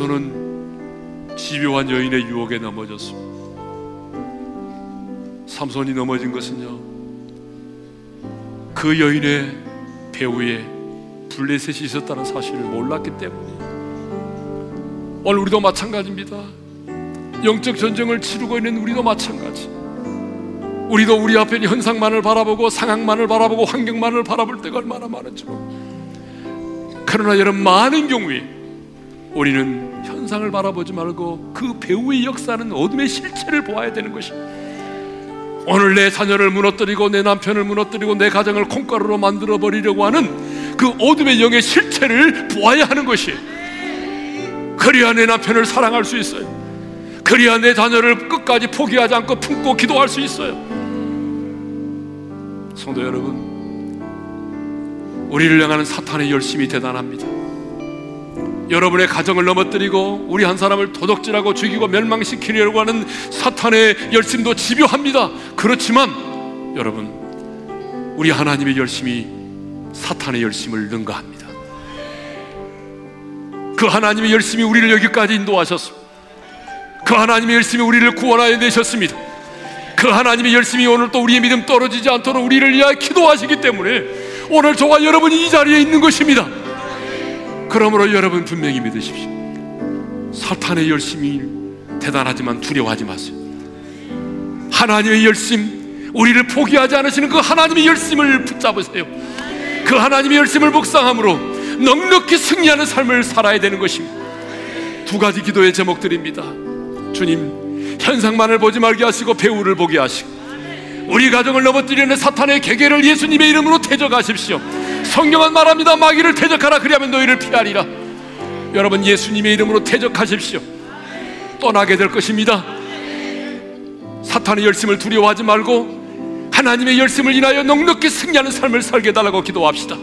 삼손은 집요한 여인의 유혹에 넘어졌습니다. 삼손이 넘어진 것은요, 그 여인의 배후에 블레셋이 있었다는 사실을 몰랐기 때문에 오늘 우리도 마찬가지입니다. 영적 전쟁을 치르고 있는 우리도 마찬가지. 우리도 우리 앞에 현상만을 바라보고 상황만을 바라보고 환경만을 바라볼 때가 얼마나 많은지 모릅니다. 그러나 여러분 많은 경우에 우리는 현상을 바라보지 말고 그 배우의 역사는 어둠의 실체를 보아야 되는 것입니다. 오늘 내 자녀를 무너뜨리고 내 남편을 무너뜨리고 내 가정을 콩가루로 만들어 버리려고 하는 그 어둠의 영의 실체를 보아야 하는 것이 그래야 내 남편을 사랑할 수 있어요. 그래야 내 자녀를 끝까지 포기하지 않고 품고 기도할 수 있어요. 성도 여러분, 우리를 향하는 사탄의 열심이 대단합니다. 여러분의 가정을 넘어뜨리고 우리 한 사람을 도둑질하고 죽이고 멸망시키려고 하는 사탄의 열심도 집요합니다. 그렇지만 여러분, 우리 하나님의 열심이 사탄의 열심을 능가합니다. 그 하나님의 열심이 우리를 여기까지 인도하셨습니다. 그 하나님의 열심이 우리를 구원하여 내셨습니다. 그 하나님의 열심이 오늘 또 우리의 믿음 떨어지지 않도록 우리를 위하여 기도하시기 때문에 오늘 저와 여러분이 이 자리에 있는 것입니다. 그러므로 여러분 분명히 믿으십시오. 사탄의 열심이 대단하지만 두려워하지 마세요. 하나님의 열심, 우리를 포기하지 않으시는 그 하나님의 열심을 붙잡으세요. 그 하나님의 열심을 묵상함으로 넉넉히 승리하는 삶을 살아야 되는 것입니다. 두 가지 기도의 제목들입니다. 주님, 현상만을 보지 말게 하시고 배우를 보게 하시고 우리 가정을 넘어뜨리는 사탄의 계계를 예수님의 이름으로 대적하십시오. 성경은 말합니다. 마귀를 대적하라 그리하면 너희를 피하리라. 여러분 예수님의 이름으로 대적하십시오. 떠나게 될 것입니다. 사탄의 열심을 두려워하지 말고 하나님의 열심을 인하여 넉넉히 승리하는 삶을 살게 달라고 기도합시다.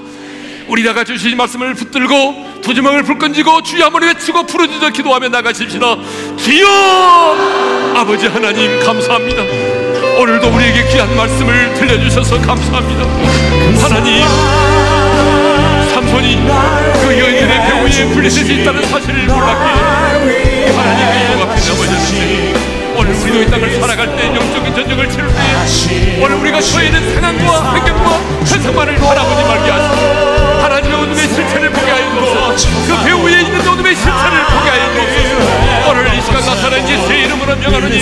우리 다가 주신 말씀을 붙들고 두 주먹을 불끈지고 주여 한번 외치고 부르짖어 기도하며 나가십시다. 주여 아버지 하나님 감사합니다. 오늘도 우리에게 귀한 말씀을 들려주셔서 감사합니다. 하나님 삼 손이 그 여인의 배후에 블레셋이 있다는 사실을 몰랐기에 하나님의 용 앞에 넘어졌으니 오늘 우리도 이 땅을 살아갈 때 영적인 전쟁을 치를 때 오늘 우리가 처해 있는 상황과 환경과 현상만을 바라보지 말게 하시고 하나님의 어둠의 실체를 보게 하여 주옵소서 그 배후에 있는 어둠의 실체를 보게 하여 주옵소서 오늘 이 시간 나타난 예수의 이름으로 명하노니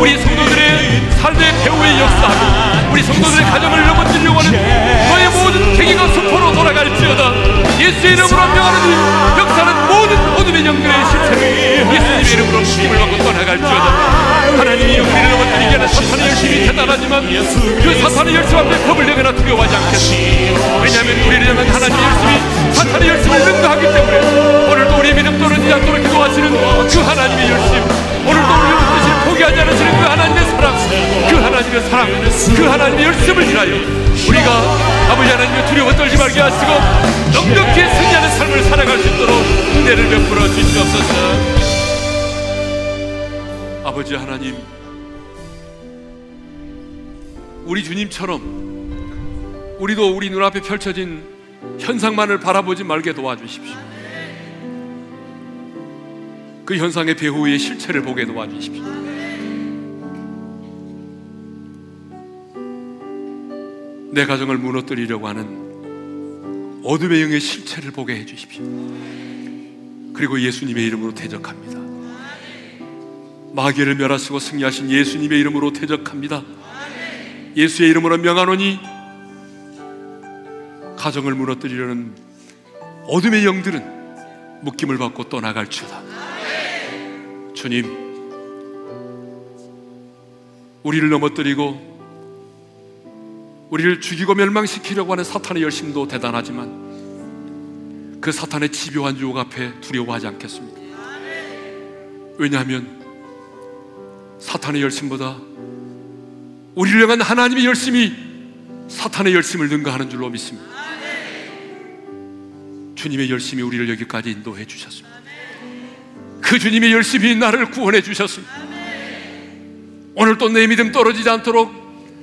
우리 성도들의 삶의 배후의 역사하고 우리 성도들의 가정을 넘어뜨리려고 하는 너의 모든 계기가 수포로 돌아갈지어다. 예수의 이름으로 명하노니 역사는 모든 어둠의 영들의 실체를 예수님의 이름으로 힘을 받고 떠나갈지어다. 하나님이 우리를 넘어뜨리게 하는 사탄의 열심이 대단하지만 그 사탄의 열심 앞에 겁을 내거나 두려워하지 않겠습니다 왜냐하면 우리를 향한 하나님의 열심이 사탄의 열심을 능가하기 때문에 오늘도 우리의 믿음 떨어지지 않도록 기도하시는 그 하나님의 열심 오늘도 우리를 뜻을 포기하지 않으시는 그 하나님의 사랑 그 하나님의 사랑 그 하나님의 열심을 인하여 우리가 아버지 하나님의 두려워 떨지 말게 하시고 넉넉히 승리하는 삶을 살아갈 수 있도록 은혜를 베풀어 주시옵소서 아버지 하나님 우리 주님처럼 우리도 우리 눈앞에 펼쳐진 현상만을 바라보지 말게 도와주십시오. 그 현상의 배후의 실체를 보게 도와주십시오. 내 가정을 무너뜨리려고 하는 어둠의 영의 실체를 보게 해 주십시오. 그리고 예수님의 이름으로 대적합니다. 마귀를 멸하시고 승리하신 예수님의 이름으로 대적합니다. 예수의 이름으로 명하노니 가정을 무너뜨리려는 어둠의 영들은 묶임을 받고 떠나갈지어다. 주님, 우리를 넘어뜨리고 우리를 죽이고 멸망시키려고 하는 사탄의 열심도 대단하지만 그 사탄의 집요한 유혹 앞에 두려워하지 않겠습니다. 왜냐하면 사탄의 열심보다 우리를 향한 하나님의 열심이 사탄의 열심을 능가하는 줄로 믿습니다. 주님의 열심이 우리를 여기까지 인도해 주셨습니다. 그 주님의 열심이 나를 구원해 주셨습니다. 오늘 또 내 믿음 떨어지지 않도록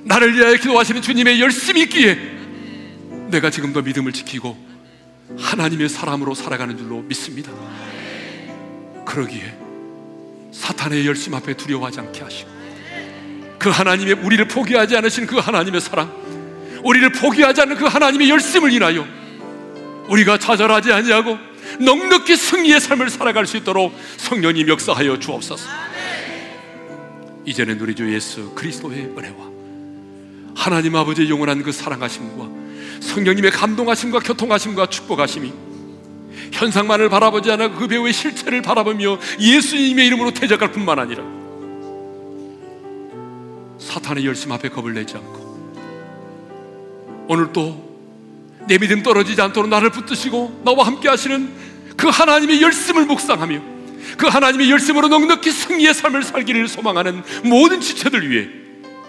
나를 위하여 기도하시는 주님의 열심이 있기에 내가 지금도 믿음을 지키고 하나님의 사람으로 살아가는 줄로 믿습니다. 그러기에 사탄의 열심 앞에 두려워하지 않게 하시고 그 하나님의 우리를 포기하지 않으신 그 하나님의 사랑 우리를 포기하지 않는 그 하나님의 열심을 인하여 우리가 좌절하지 아니하고 넉넉히 승리의 삶을 살아갈 수 있도록 성령님 역사하여 주옵소서. 이제는 우리 주 예수 그리스도의 은혜와 하나님 아버지의 영원한 그 사랑하심과 성령님의 감동하심과 교통하심과 축복하심이 현상만을 바라보지 않아 그 배우의 실체를 바라보며 예수님의 이름으로 대적할 뿐만 아니라 사탄의 열심 앞에 겁을 내지 않고 오늘 또 내 믿음 떨어지지 않도록 나를 붙드시고 나와 함께 하시는 그 하나님의 열심을 묵상하며 그 하나님의 열심으로 넉넉히 승리의 삶을 살기를 소망하는 모든 지체들 위해